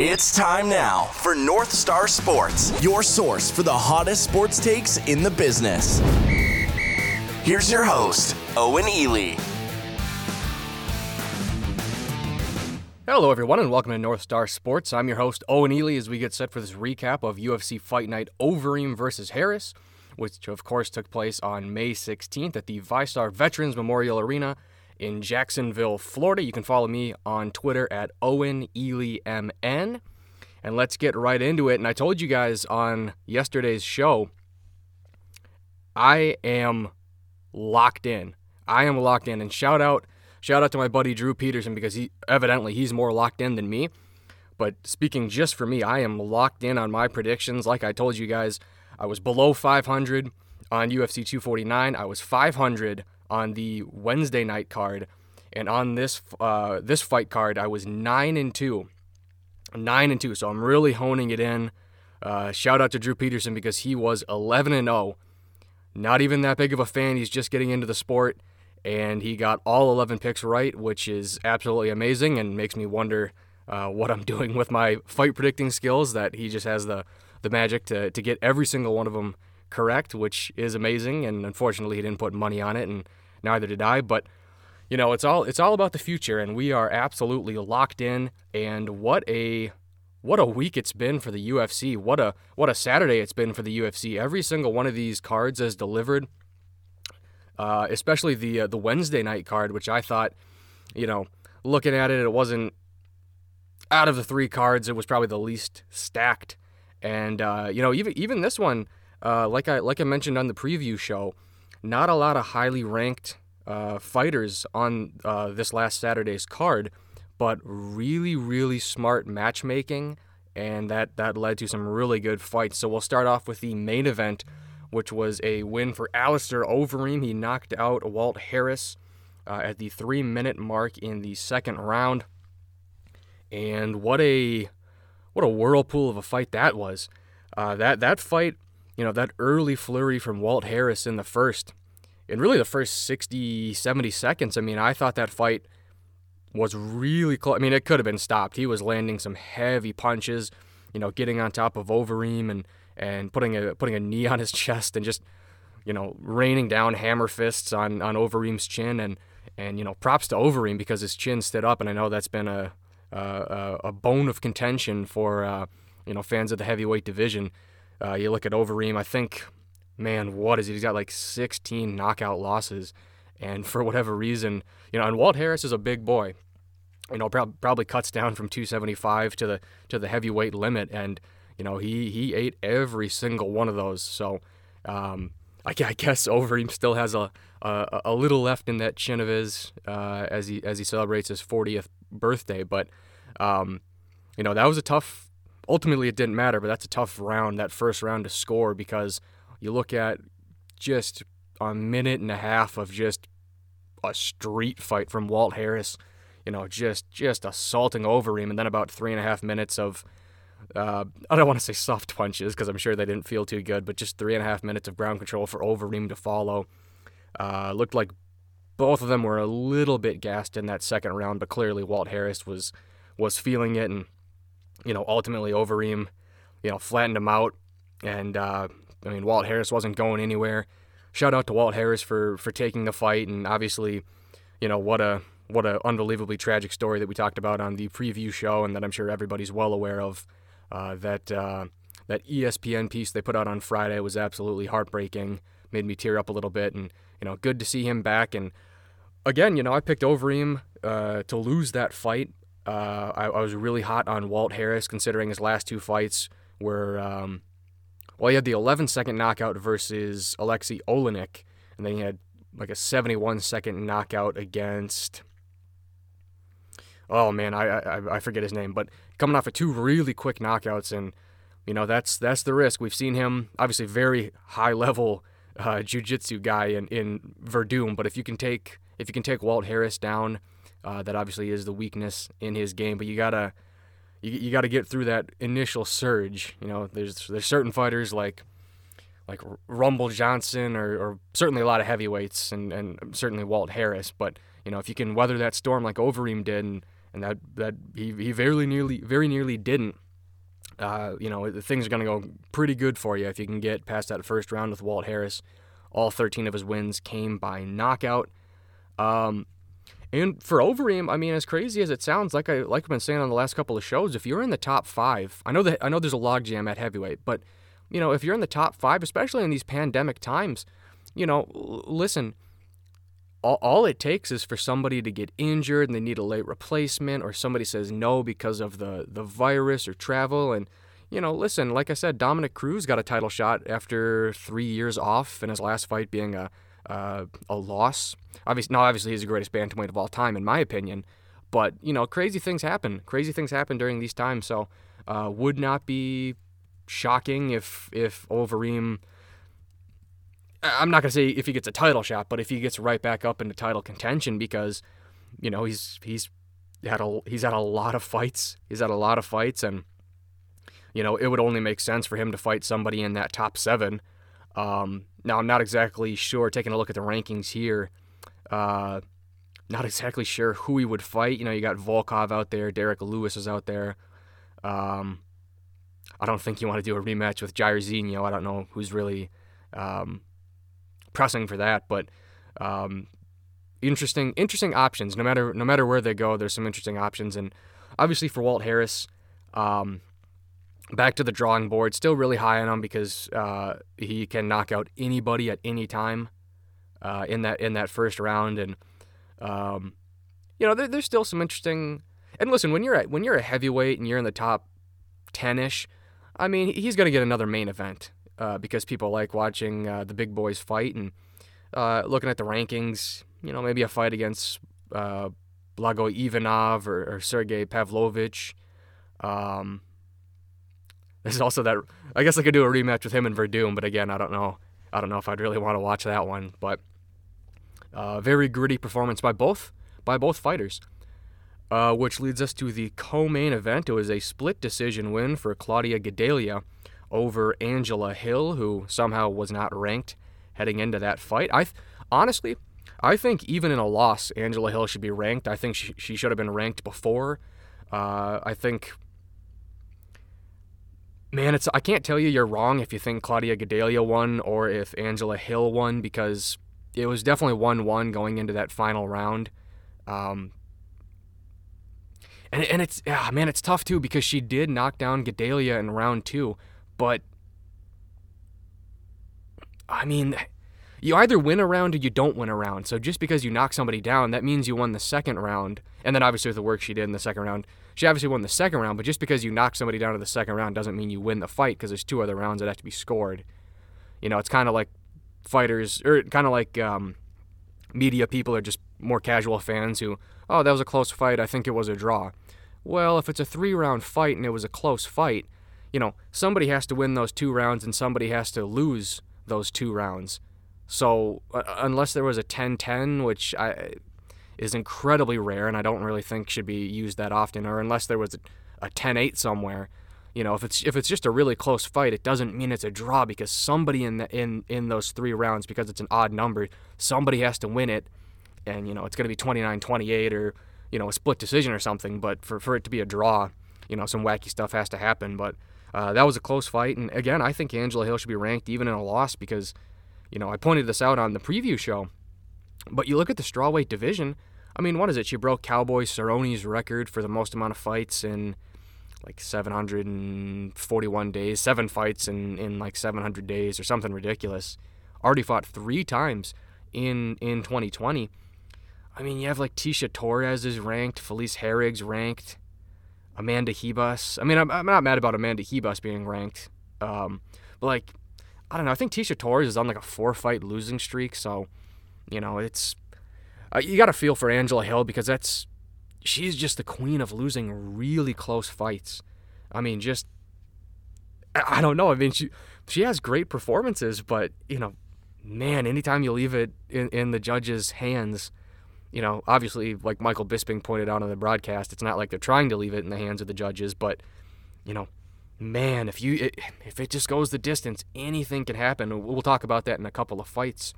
It's time now for North Star Sports, your source for the hottest sports takes in the business. Here's your host, Owen Ely. Hello, everyone, and welcome to North Star Sports. I'm your host, Owen Ely, as we get set for this recap of UFC Fight Night Overeem versus Harris, which, of course, took place on May 16th at the VyStar Veterans Memorial Arena in Jacksonville, Florida. You can follow me on Twitter at Owen Ely MN. And let's get right into it. And I told you guys on yesterday's show, I am locked in. I am locked in. And shout out, shout out to my buddy Drew Peterson because he evidently he's more locked in than me. But speaking just for me, I am locked in on my predictions. Like I told you guys, I was below 500 on UFC 249. I was 500 on the Wednesday night card, and on this uh, this fight card, I was nine and two, nine and two. So I'm really honing it in. Uh, shout out to Drew Peterson because he was 11 and 0. Not even that big of a fan. He's just getting into the sport, and he got all 11 picks right, which is absolutely amazing and makes me wonder uh, what I'm doing with my fight predicting skills. That he just has the the magic to to get every single one of them correct, which is amazing. And unfortunately, he didn't put money on it, and neither did I. But you know, it's all it's all about the future, and we are absolutely locked in. And what a what a week it's been for the UFC. What a what a Saturday it's been for the UFC. Every single one of these cards has delivered. Uh, especially the uh, the Wednesday night card, which I thought, you know, looking at it, it wasn't out of the three cards, it was probably the least stacked. And uh, you know, even even this one, uh, like I like I mentioned on the preview show, not a lot of highly ranked uh, fighters on uh, this last Saturday's card, but really, really smart matchmaking, and that, that led to some really good fights. So we'll start off with the main event, which was a win for Alistair Overeem. He knocked out Walt Harris uh, at the three minute mark in the second round. And what a what a whirlpool of a fight that was. Uh, that that fight you know, that early flurry from Walt Harris in the first, in really the first 60, 70 seconds, I mean, I thought that fight was really close. I mean, it could have been stopped. He was landing some heavy punches, you know, getting on top of Overeem and, and putting a putting a knee on his chest and just, you know, raining down hammer fists on, on Overeem's chin and and you know, props to Overeem because his chin stood up and I know that's been a a, a bone of contention for uh, you know fans of the heavyweight division. Uh, you look at Overeem, I think, man, what is he? He's got like 16 knockout losses. And for whatever reason, you know, and Walt Harris is a big boy. You know, probably cuts down from 275 to the to the heavyweight limit, and you know he he ate every single one of those. So, um, I, I guess Overeem still has a, a, a little left in that chin of his uh, as he as he celebrates his 40th birthday. But um, you know that was a tough ultimately it didn't matter, but that's a tough round, that first round to score because you look at just a minute and a half of just a street fight from Walt Harris, you know, just just assaulting Overeem, and then about three and a half minutes of uh, I don't want to say soft punches because I'm sure they didn't feel too good, but just three and a half minutes of ground control for Overeem to follow. Uh, looked like both of them were a little bit gassed in that second round, but clearly Walt Harris was was feeling it and you know, ultimately Overeem, you know, flattened him out. And uh, I mean, Walt Harris wasn't going anywhere. Shout out to Walt Harris for for taking the fight, and obviously, you know, what a what a unbelievably tragic story that we talked about on the preview show, and that I'm sure everybody's well aware of. Uh, that uh, that ESPN piece they put out on Friday was absolutely heartbreaking. Made me tear up a little bit, and you know, good to see him back. And again, you know, I picked Overeem uh, to lose that fight, uh, I, I, was really hot on Walt Harris, considering his last two fights were, um, well, he had the 11 second knockout versus Alexei Oleinik, and then he had like a 71 second knockout against. Oh man, I, I I forget his name, but coming off of two really quick knockouts, and you know that's that's the risk. We've seen him obviously very high level uh, jiu-jitsu guy in in Werdum, but if you can take if you can take Walt Harris down uh, that obviously is the weakness in his game, but you gotta you, you gotta get through that initial surge. You know, there's there's certain fighters like like Rumble Johnson or, or certainly a lot of heavyweights and, and certainly Walt Harris. But you know, if you can weather that storm like Overeem did and, and that that he, he very nearly very nearly didn't. Uh, you know, things are going to go pretty good for you if you can get past that first round with Walt Harris. All 13 of his wins came by knockout. Um, and for Overeem, I mean, as crazy as it sounds, like I like I've been saying on the last couple of shows, if you're in the top five, I know that I know there's a logjam at heavyweight, but you know, if you're in the top five, especially in these pandemic times, you know, listen, all, all it takes is for somebody to get injured and they need a late replacement, or somebody says no because of the the virus or travel, and you know, listen, like I said, Dominick Cruz got a title shot after three years off and his last fight being a uh, a loss. Obviously, now obviously he's the greatest bantamweight of all time in my opinion, but you know crazy things happen. Crazy things happen during these times, so uh, would not be shocking if if Overeem. I'm not gonna say if he gets a title shot, but if he gets right back up into title contention because, you know, he's he's had a he's had a lot of fights. He's had a lot of fights, and you know it would only make sense for him to fight somebody in that top seven. Um, now, I'm not exactly sure, taking a look at the rankings here, uh, not exactly sure who he would fight. You know, you got Volkov out there, Derrick Lewis is out there. Um, I don't think you want to do a rematch with Jairzinho. I don't know who's really um, pressing for that, but um, interesting, interesting options. No matter no matter where they go, there's some interesting options, and obviously for Walt Harris, um, back to the drawing board. Still really high on him because uh, he can knock out anybody at any time uh, in that in that first round, and um, you know there, there's still some interesting. And listen, when you're at when you're a heavyweight and you're in the top ten ish, I mean he's going to get another main event uh, because people like watching uh, the big boys fight and uh, looking at the rankings. You know, maybe a fight against uh, Blago Ivanov or, or Sergey Pavlovich. Um, there's also that. I guess I could do a rematch with him and Werdum, but again, I don't know. I don't know if I'd really want to watch that one. But uh, very gritty performance by both by both fighters. Uh, which leads us to the co-main event. It was a split decision win for Claudia Gadelha over Angela Hill, who somehow was not ranked heading into that fight. I th- honestly, I think even in a loss, Angela Hill should be ranked. I think she, she should have been ranked before. Uh, I think Man, it's I can't tell you you're wrong if you think Claudia Gadelha won or if Angela Hill won because it was definitely 1-1 going into that final round. Um, and, and it's yeah, man, it's tough too because she did knock down Gadelha in round two, but I mean, you either win a round or you don't win a round. So just because you knock somebody down, that means you won the second round. And then obviously with the work she did in the second round, she obviously won the second round. But just because you knock somebody down to the second round doesn't mean you win the fight because there's two other rounds that have to be scored. You know, it's kind of like fighters or kind of like um, media people are just more casual fans who, oh, that was a close fight. I think it was a draw. Well, if it's a three round fight and it was a close fight, you know, somebody has to win those two rounds and somebody has to lose those two rounds. So uh, unless there was a 10-10, which I, is incredibly rare and I don't really think should be used that often, or unless there was a 10-8 somewhere, you know, if it's if it's just a really close fight, it doesn't mean it's a draw because somebody in the, in in those three rounds, because it's an odd number, somebody has to win it, and you know it's going to be 29-28 or you know a split decision or something. But for for it to be a draw, you know, some wacky stuff has to happen. But uh, that was a close fight, and again, I think Angela Hill should be ranked even in a loss because you know, I pointed this out on the preview show, but you look at the strawweight division. I mean, what is it? She broke Cowboy Cerrone's record for the most amount of fights in like 741 days, seven fights in, in like 700 days or something ridiculous. Already fought three times in in 2020. I mean, you have like Tisha Torres is ranked, Felice Herrig's ranked, Amanda Ribas. I mean, I'm, I'm not mad about Amanda Ribas being ranked, um, but like I don't know. I think Tisha Torres is on like a four fight losing streak, so you know it's uh, you got to feel for Angela Hill because that's she's just the queen of losing really close fights. I mean, just I don't know. I mean, she she has great performances, but you know, man, anytime you leave it in, in the judges' hands, you know, obviously, like Michael Bisping pointed out on the broadcast, it's not like they're trying to leave it in the hands of the judges, but you know, man, if you if it just goes the distance, anything can happen. We'll talk about that in a couple of fights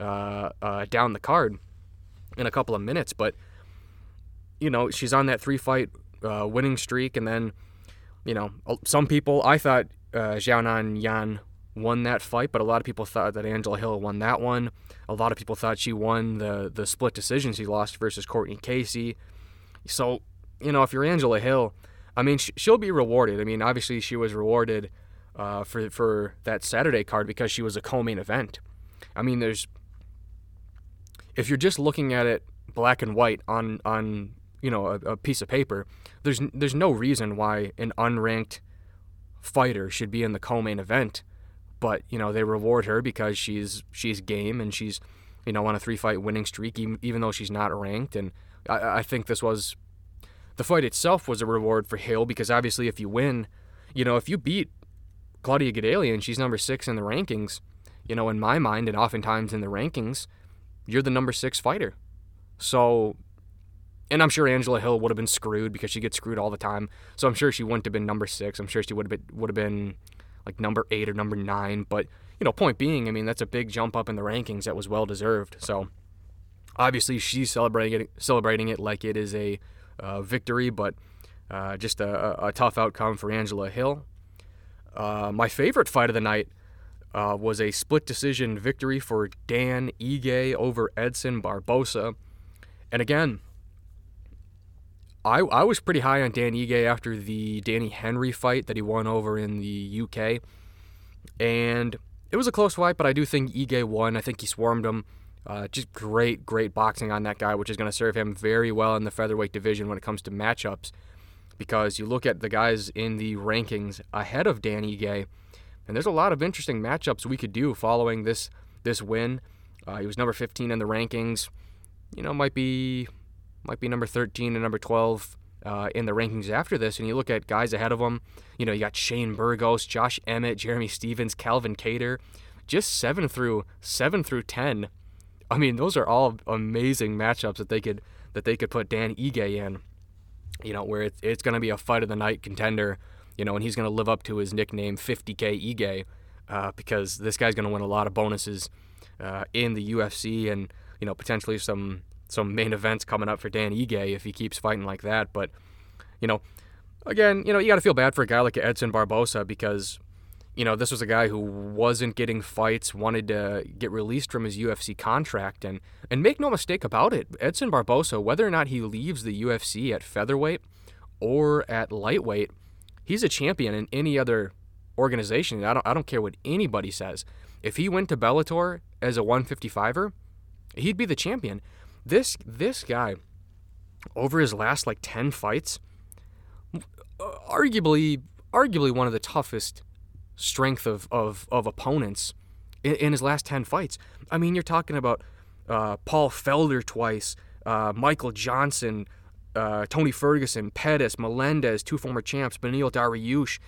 uh, uh, down the card in a couple of minutes. But you know, she's on that three fight uh, winning streak, and then, you know, some people I thought uh, Xiaonan Yan won that fight, but a lot of people thought that Angela Hill won that one. A lot of people thought she won the the split decision she lost versus Courtney Casey. So, you know, if you're Angela Hill, I mean, she'll be rewarded. I mean, obviously she was rewarded uh, for for that Saturday card because she was a co-main event. I mean, there's if you're just looking at it black and white on on you know a, a piece of paper, there's there's no reason why an unranked fighter should be in the co-main event but you know they reward her because she's she's game and she's you know on a three fight winning streak even, even though she's not ranked. And I, I think this was the fight itself was a reward for Hill because obviously if you win you know if you beat Claudia Gadelha she's number six in the rankings you know in my mind and oftentimes in the rankings you're the number six fighter so and I'm sure Angela Hill would have been screwed because she gets screwed all the time. So I'm sure she wouldn't have been number six. I'm sure she would have been would have been like number eight or number nine. But you know, point being, I mean, that's a big jump up in the rankings that was well deserved. So obviously, she's celebrating it, celebrating it like it is a uh, victory, but uh, just a, a, tough outcome for Angela Hill. Uh, my favorite fight of the night uh, was a split decision victory for Dan Ige over Edson Barbosa. And again, I, I was pretty high on Dan Ige after the Danny Henry fight that he won over in the UK. And it was a close fight, but I do think Ige won. I think he swarmed him. Uh, just great, great boxing on that guy, which is going to serve him very well in the featherweight division when it comes to matchups. Because you look at the guys in the rankings ahead of Dan Ige, and there's a lot of interesting matchups we could do following this this win. Uh, he was number 15 in the rankings. You know, might be might be number 13 and number 12 uh, in the rankings after this. And you look at guys ahead of him. you know, you got Shane Burgos, Josh Emmett, Jeremy Stephens, Calvin Kattar, just seven through seven through 10. I mean, those are all amazing matchups that they could that they could put Dan Ige in. You know, where it's, it's going to be a fight of the night contender. You know, and he's going to live up to his nickname 50K Ige uh, because this guy's going to win a lot of bonuses uh, in the UFC and you know potentially some some main events coming up for Dan Ige if he keeps fighting like that. But, you know, again, you know, you got to feel bad for a guy like Edson Barbosa because, you know, this was a guy who wasn't getting fights, wanted to get released from his UFC contract. And, and make no mistake about it, Edson Barbosa, whether or not he leaves the UFC at featherweight or at lightweight, he's a champion in any other organization. I don't, I don't care what anybody says. If he went to Bellator as a 155er, he'd be the champion. This this guy over his last like 10 fights arguably arguably one of the toughest strength of of, of opponents in, in his last 10 fights. I mean, you're talking about uh, Paul Felder twice, uh, Michael Johnson, uh, Tony Ferguson, Pettis, Melendez, two former champs, Beneil Dariush.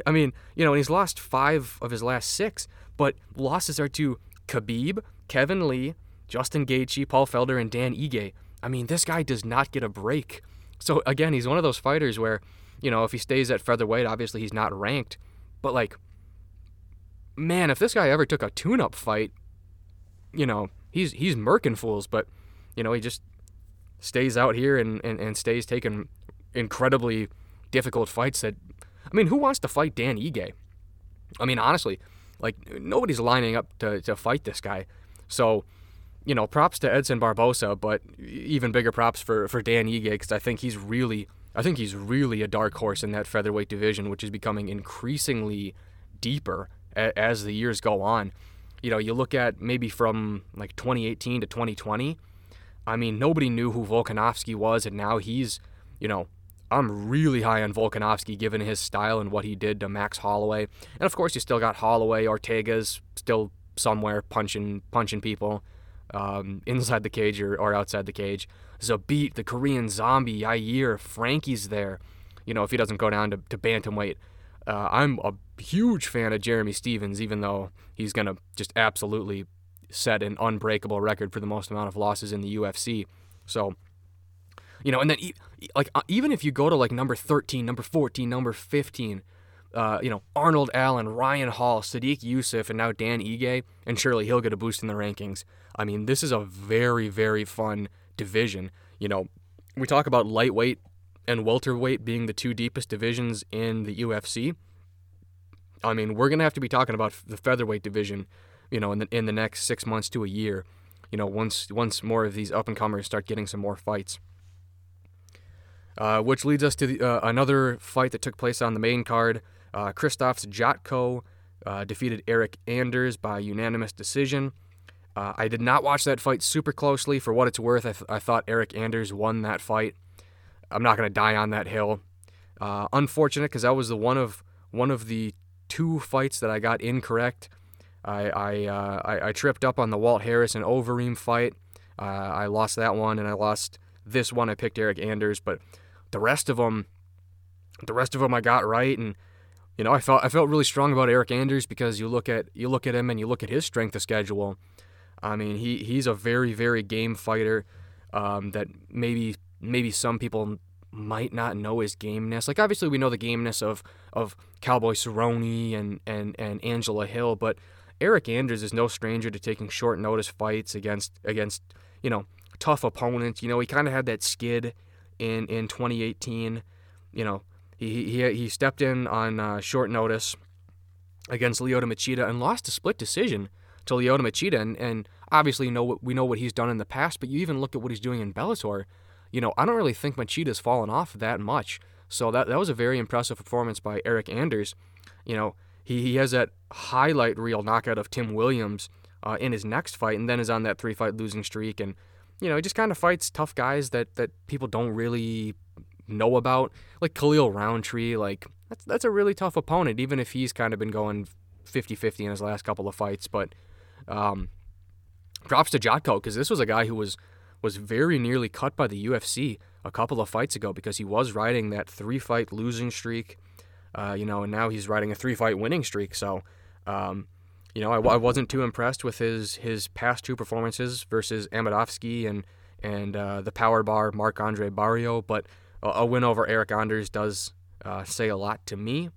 I mean, you know, and he's lost five of his last six, but losses are to Khabib, Kevin Lee, Justin Gaethje, Paul Felder, and Dan Ige. I mean, this guy does not get a break. So again, he's one of those fighters where, you know, if he stays at featherweight, obviously he's not ranked. But like, man, if this guy ever took a tune-up fight, you know, he's he's murking fools. But you know, he just stays out here and, and, and stays taking incredibly difficult fights. That I mean, who wants to fight Dan Ige? I mean, honestly, like nobody's lining up to, to fight this guy. So you know, props to Edson Barbosa, but even bigger props for for Dan Ige because I think he's really, I think he's really a dark horse in that featherweight division, which is becoming increasingly deeper a, as the years go on. You know, you look at maybe from like 2018 to 2020. I mean, nobody knew who Volkanovski was, and now he's, you know, I'm really high on Volkanovski given his style and what he did to Max Holloway. And of course, you still got Holloway, Ortega's still somewhere punching punching people um, inside the cage or, or outside the cage. Zabit, the Korean zombie, Yair, Frankie's there. You know, if he doesn't go down to, to bantamweight. Uh, I'm a huge fan of Jeremy Stephens, even though he's going to just absolutely set an unbreakable record for the most amount of losses in the UFC. So, you know, and then like uh, even if you go to like number 13, number 14, number 15, uh, you know, Arnold Allen, Ryan Hall, Sodiq Yusuff, and now Dan Ige, and surely he'll get a boost in the rankings. I mean, this is a very, very fun division. You know, we talk about lightweight and welterweight being the two deepest divisions in the UFC. I mean, we're gonna have to be talking about the featherweight division, you know, in the in the next six months to a year. You know, once once more of these up and comers start getting some more fights. Uh, which leads us to the, uh, another fight that took place on the main card. Uh, Krzysztof Jotko uh, defeated Eryk Anders by unanimous decision. Uh, I did not watch that fight super closely. For what it's worth, I, th- I thought Eryk Anders won that fight. I'm not going to die on that hill. Uh, unfortunate because that was the one of one of the two fights that I got incorrect. I I, uh, I, I tripped up on the Walt Harris and Overeem fight. Uh, I lost that one, and I lost this one. I picked Eryk Anders, but the rest of them, the rest of them I got right, and you know I felt I felt really strong about Eryk Anders because you look at you look at him and you look at his strength of schedule. I mean he he's a very very game fighter um, that maybe maybe some people might not know his gameness. Like obviously we know the gameness of of Cowboy Cerrone and and and Angela Hill, but Eryk Anders is no stranger to taking short notice fights against against you know tough opponents. You know he kind of had that skid in in 2018. You know he he he stepped in on uh, short notice against Lyoto Machida and lost a split decision to Lyoto Machida, and, and obviously know what we know what he's done in the past. But you even look at what he's doing in Bellator you know, I don't really think Machida's fallen off that much. So that that was a very impressive performance by Eryk Anders. You know, he, he has that highlight reel knockout of Tim Williams uh, in his next fight, and then is on that three fight losing streak. And you know, he just kind of fights tough guys that that people don't really know about, like Khalil Rountree. Like that's that's a really tough opponent, even if he's kind of been going 50-50 in his last couple of fights. But um, drops to Jotko because this was a guy who was was very nearly cut by the UFC a couple of fights ago because he was riding that three fight losing streak, uh, you know, and now he's riding a three fight winning streak. So, um, you know, I, I, wasn't too impressed with his his past two performances versus Amedovski and and uh, the Power Bar Marc-André Barriault, but a, a, win over Eryk Anders does uh, say a lot to me.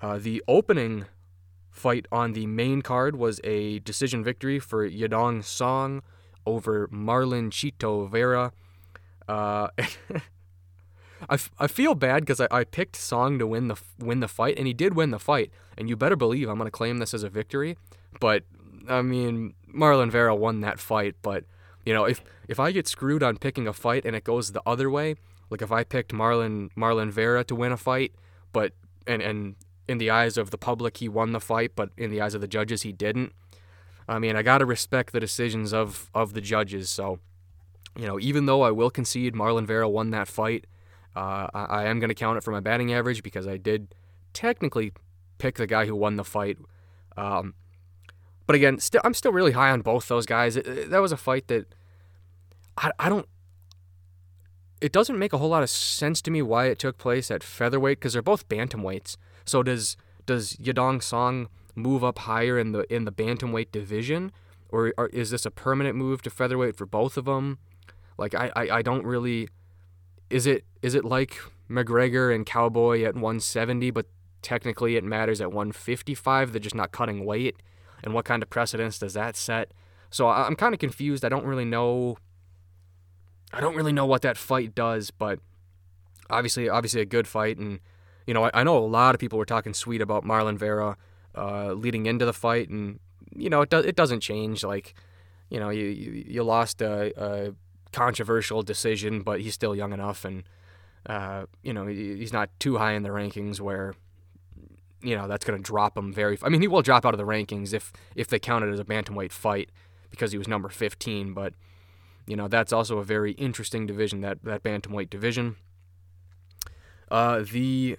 Uh, the opening fight on the main card was a decision victory for Yadong Song over Marlon Chito Vera. Uh, I, f- I feel bad because I, I picked Song to win the win the fight, and he did win the fight. And you better believe I'm going to claim this as a victory. But I mean, Marlon Vera won that fight. But you know, if if I get screwed on picking a fight and it goes the other way, like if I picked Marlon Marlon Vera to win a fight, but and and in the eyes of the public he won the fight, but in the eyes of the judges he didn't. I mean, I got to respect the decisions of, of the judges. So, you know, even though I will concede Marlon Vera won that fight, uh, I, I, am going to count it for my batting average because I did technically pick the guy who won the fight. Um, but again, st- I'm still really high on both those guys. It, it, that was a fight that I, I don't. It doesn't make a whole lot of sense to me why it took place at featherweight because they're both bantamweights. So does does Yadong Song move up higher in the in the bantamweight division, or, or is this a permanent move to featherweight for both of them? Like I, I, I don't really. Is it is it like McGregor and Cowboy at 170, but technically it matters at 155? They're just not cutting weight, and what kind of precedence does that set? So I'm kind of confused. I don't really know. I don't really know what that fight does, but obviously, obviously a good fight, and you know I, I know a lot of people were talking sweet about Marlon Vera uh, leading into the fight, and you know it does it doesn't change. Like you know you you, you lost a, a, controversial decision, but he's still young enough, and uh, you know he's not too high in the rankings where you know that's going to drop him very. I mean he will drop out of the rankings if if they count it as a bantamweight fight because he was number 15, but you know that's also a very interesting division that that bantamweight division. Uh, the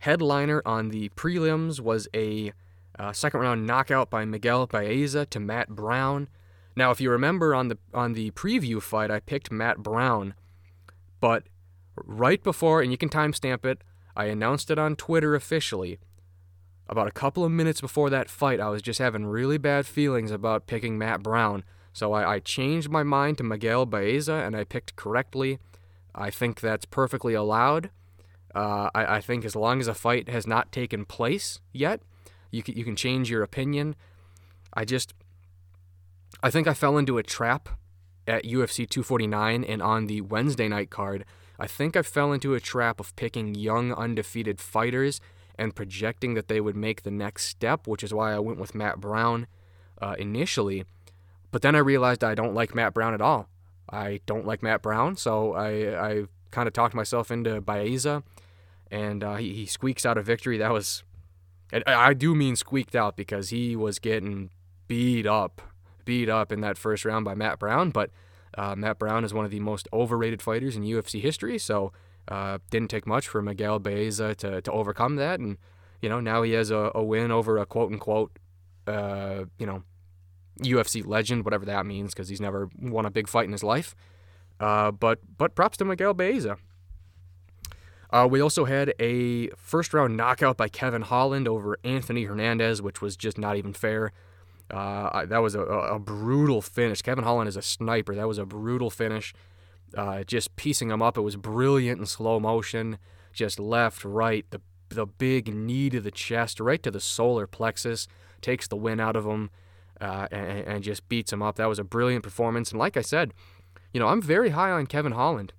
headliner on the prelims was a uh, second round knockout by Miguel Baeza to Matt Brown. Now, if you remember on the on the preview fight, I picked Matt Brown, but right before, and you can timestamp it, I announced it on Twitter officially. About a couple of minutes before that fight, I was just having really bad feelings about picking Matt Brown. So I, I changed my mind to Miguel Baeza, and I picked correctly. I think that's perfectly allowed. Uh, I, I think as long as a fight has not taken place yet, you can, you can change your opinion. I just, I think I fell into a trap at UFC 249 and on the Wednesday night card, I think I fell into a trap of picking young, undefeated fighters and projecting that they would make the next step, which is why I went with Matt Brown uh, initially. But then I realized I don't like Matt Brown at all. I don't like Matt Brown, so I, I kind of talked myself into Baeza, and uh, he, he squeaks out a victory. That was, I do mean squeaked out because he was getting beat up, beat up in that first round by Matt Brown. But uh, Matt Brown is one of the most overrated fighters in UFC history, so uh, didn't take much for Miguel Baeza to, to overcome that. And, you know, now he has a, a win over a quote unquote, uh, you know, UFC legend, whatever that means, because he's never won a big fight in his life. Uh, but but props to Miguel Baeza. Uh, we also had a first round knockout by Kevin Holland over Anthony Hernandez, which was just not even fair. Uh, that was a, a, brutal finish. Kevin Holland is a sniper. That was a brutal finish. Uh, just piecing him up. It was brilliant in slow motion. Just left, right, the the big knee to the chest, right to the solar plexus, takes the win out of him, uh, and, and just beats him up. That was a brilliant performance. And like I said, you know, I'm very high on Kevin Holland,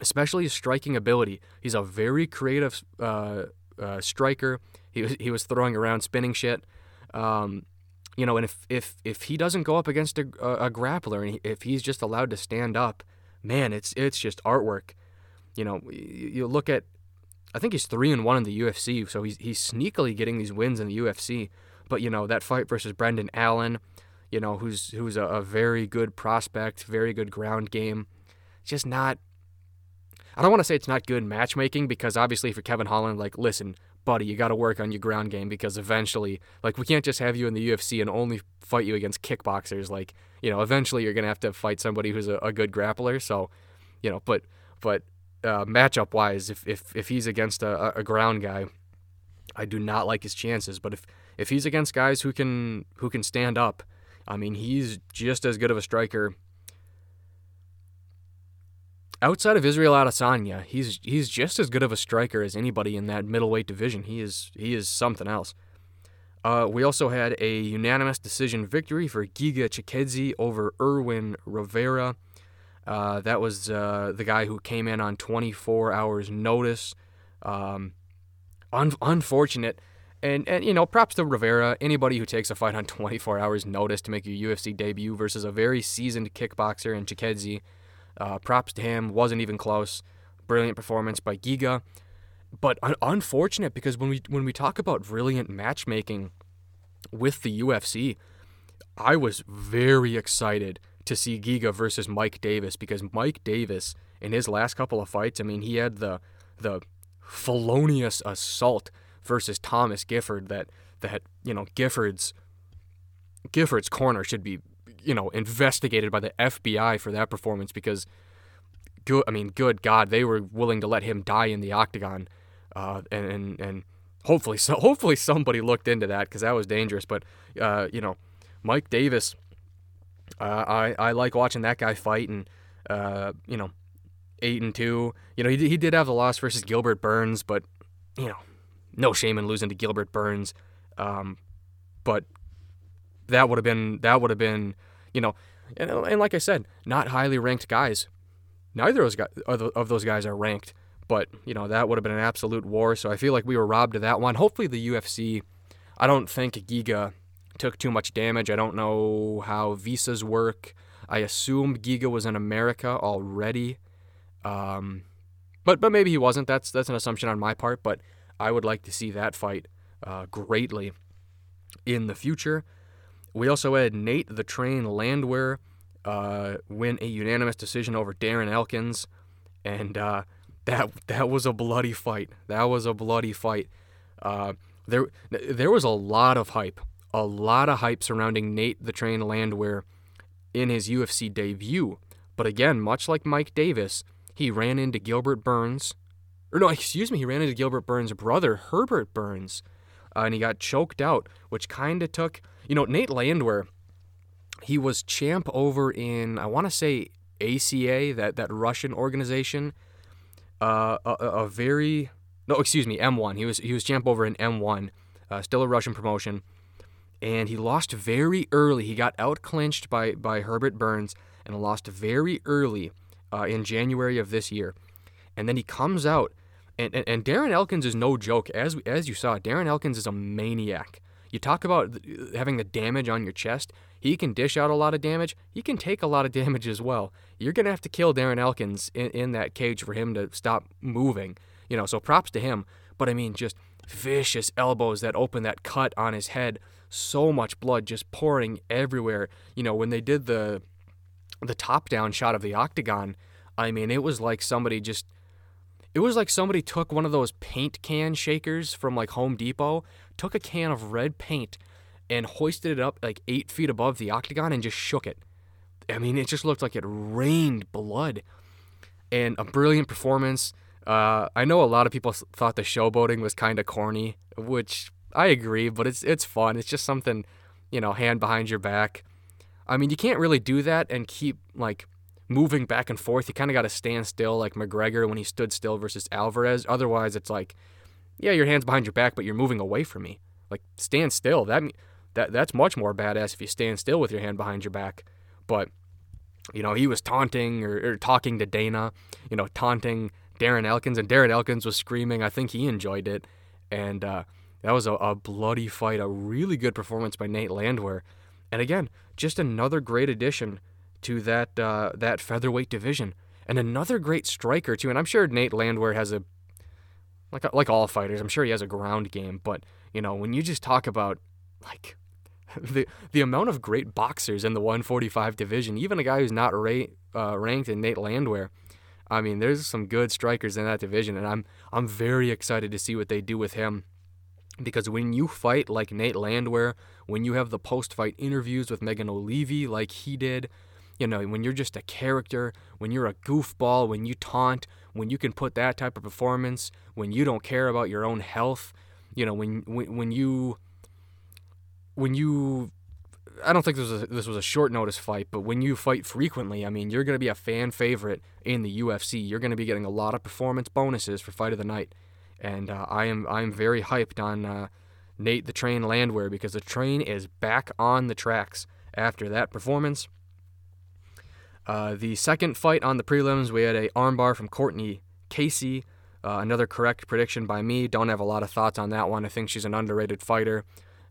especially his striking ability. He's a very creative uh, uh, striker. He was he was throwing around spinning shit. Um, you know, and if if if he doesn't go up against a, a, grappler, and if he's just allowed to stand up, man, it's it's just artwork. You know, you, you look at, I think he's three and one in the UFC, so he's he's sneakily getting these wins in the UFC. But you know that fight versus Brendan Allen, you know who's who's a, a very good prospect, very good ground game, just not. I don't want to say it's not good matchmaking because obviously for Kevin Holland, like, listen, buddy, you got to work on your ground game because eventually, like, we can't just have you in the UFC and only fight you against kickboxers. Like, you know, eventually you're gonna have to fight somebody who's a, a good grappler. So, you know, but but uh, matchup wise, if if if he's against a, a ground guy, I do not like his chances. But if if he's against guys who can who can stand up, I mean, he's just as good of a striker. Outside of Israel Adesanya, he's he's just as good of a striker as anybody in that middleweight division. He is he is something else. Uh, we also had a unanimous decision victory for Giga Chikadze over Irwin Rivera. Uh, that was uh, the guy who came in on 24 hours notice. Um, un- unfortunate and and you know, props to Rivera. Anybody who takes a fight on 24 hours notice to make your UFC debut versus a very seasoned kickboxer in Chikadze, uh, props to him. Wasn't even close. Brilliant performance by Giga, but un- unfortunate because when we when we talk about brilliant matchmaking with the UFC, I was very excited to see Giga versus Mike Davis because Mike Davis in his last couple of fights, I mean, he had the the felonious assault versus Thomas Gifford that that you know Gifford's Gifford's corner should be you know investigated by the FBI for that performance because good I mean good God they were willing to let him die in the octagon uh, and, and and hopefully so hopefully somebody looked into that because that was dangerous. But uh, you know Mike Davis uh, I I like watching that guy fight and uh, you know eight and two. You know he he did have the loss versus Gilbert Burns but you know no shame in losing to Gilbert Burns, um, but that would have been that would have been you know, and, and, like I said, not highly ranked guys. Neither of those guys of those guys are ranked, but you know that would have been an absolute war. So I feel like we were robbed of that one. Hopefully the UFC. I don't think Giga took too much damage. I don't know how visas work. I assume Giga was in America already, um, but but maybe he wasn't. That's that's an assumption on my part. But I would like to see that fight uh, greatly in the future. We also had Nate the Train Landwehr uh, win a unanimous decision over Darren Elkins, and uh, that that was a bloody fight. That was a bloody fight. Uh, there there was a lot of hype, a lot of hype surrounding Nate the Train Landwehr in his UFC debut. But again, much like Mike Davis, he ran into Gilbert Burns, or no, excuse me, he ran into Gilbert Burns' brother, Herbert Burns, uh, and he got choked out, which kind of took, you know, Nate Landwehr, he was champ over in, I want to say ACA, that, that Russian organization, uh, a, a, very, no, excuse me, M1. He was, he was champ over in M1, uh, still a Russian promotion, and he lost very early. He got out clinched by, by Herbert Burns, and lost very early uh, in January of this year. And then he comes out, and, and, and Darren Elkins is no joke. As, as you saw, Darren Elkins is a maniac. You talk about having the damage on your chest. He can dish out a lot of damage. He can take a lot of damage as well. You're going to have to kill Darren Elkins in, in that cage for him to stop moving. You know, so props to him. But I mean, just vicious elbows that open that cut on his head. So much blood just pouring everywhere. You know, when they did the the top down shot of the octagon, I mean, it was like somebody just it was like somebody took one of those paint can shakers from like Home Depot, took a can of red paint and hoisted it up like eight feet above the octagon and just shook it. I mean, it just looked like it rained blood. And a brilliant performance. Uh, I know a lot of people thought the showboating was kind of corny, which I agree, but it's it's fun. It's just something, you know, hand behind your back. I mean, you can't really do that and keep like moving back and forth. You kind of got to stand still, like McGregor when he stood still versus Alvarez. Otherwise, it's like, yeah, your hands behind your back, but you're moving away from me. Like stand still. That that that's much more badass if you stand still with your hand behind your back. But you know, he was taunting or, or talking to Dana. You know, taunting Darren Elkins, and Darren Elkins was screaming. I think he enjoyed it, and uh, that was a, a bloody fight. A really good performance by Nate Landwehr, and again, just another great addition to that uh, that featherweight division, and another great striker too. And I'm sure Nate Landwehr has a like like all fighters. I'm sure he has a ground game, but you know when you just talk about like the the amount of great boxers in the 145 division, even a guy who's not ra- uh, ranked in Nate Landwehr. I mean, there's some good strikers in that division, and I'm I'm very excited to see what they do with him. Because when you fight like Nate Landwehr, when you have the post-fight interviews with Megan Olivi like he did, you know, when you're just a character, when you're a goofball, when you taunt, when you can put that type of performance, when you don't care about your own health, you know, when when, when you when you I don't think this was a, this was a short notice fight, but when you fight frequently, I mean, you're going to be a fan favorite in the UFC. You're going to be getting a lot of performance bonuses for fight of the night, and uh, I am I am very hyped on uh, Nate the Train Landwehr because the train is back on the tracks after that performance. Uh, the second fight on the prelims, we had a armbar from Courtney Casey. Uh, another correct prediction by me. Don't have a lot of thoughts on that one. I think she's an underrated fighter.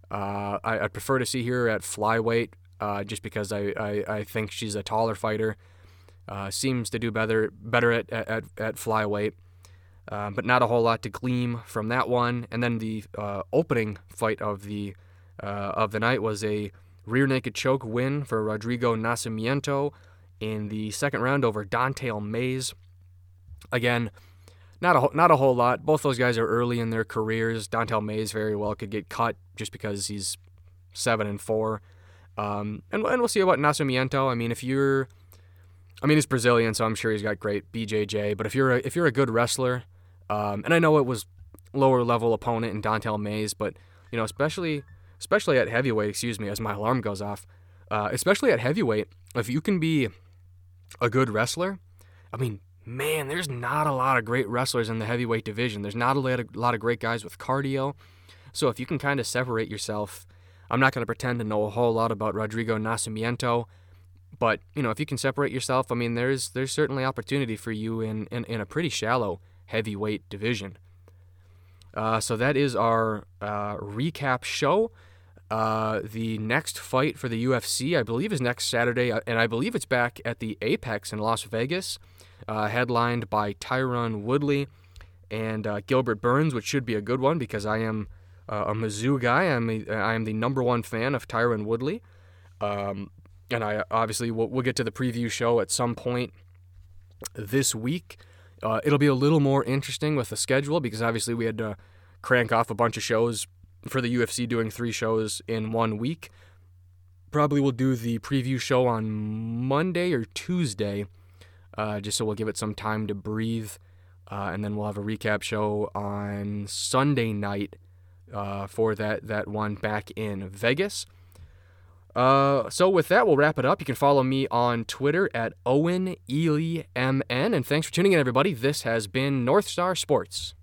Uh, I, would prefer to see her at flyweight uh, just because I, I, I, think she's a taller fighter. Uh, seems to do better better at, at, at flyweight. Uh, but not a whole lot to glean from that one. And then the opening fight of the of the night was a rear naked choke win for Rodrigo Nascimento in the second round over Don'Tale Mayes. Again, not a not a whole lot. Both those guys are early in their careers. Don'Tale Mayes very well could get cut just because he's seven and four. Um, and, and we'll see about Nascimento. I mean, if you're, I mean, he's Brazilian, so I'm sure he's got great BJJ. But if you're a, if you're a good wrestler, um, and I know it was lower level opponent in Don'Tale Mayes, but you know, especially especially at heavyweight, excuse me, as my alarm goes off, uh, especially at heavyweight, if you can be a good wrestler, I mean, man, there's not a lot of great wrestlers in the heavyweight division. There's not a lot of, great guys with cardio. So if you can kind of separate yourself, I'm not going to pretend to know a whole lot about Rodrigo Nascimento, but you know, if you can separate yourself, I mean, there's there's certainly opportunity for you in in, in a pretty shallow heavyweight division. Uh, so that is our uh, recap show. Uh, the next fight for the UFC, I believe, is next Saturday, uh, and I believe it's back at the Apex in Las Vegas, uh, headlined by Tyron Woodley and uh, Gilbert Burns, which should be a good one because I am uh, a Mizzou guy. I'm a, I am the number one fan of Tyron Woodley, um, and I obviously we'll, we'll, get to the preview show at some point this week. it'll be a little more interesting with the schedule because obviously we had to crank off a bunch of shows for the UFC doing three shows in one week. Probably we'll do the preview show on Monday or Tuesday, uh, just so we'll give it some time to breathe. Uh, and then we'll have a recap show on Sunday night uh, for that, that one back in Vegas. Uh, so with that, we'll wrap it up. You can follow me on Twitter at Owen Ely MN. And thanks for tuning in, everybody. This has been North Star Sports.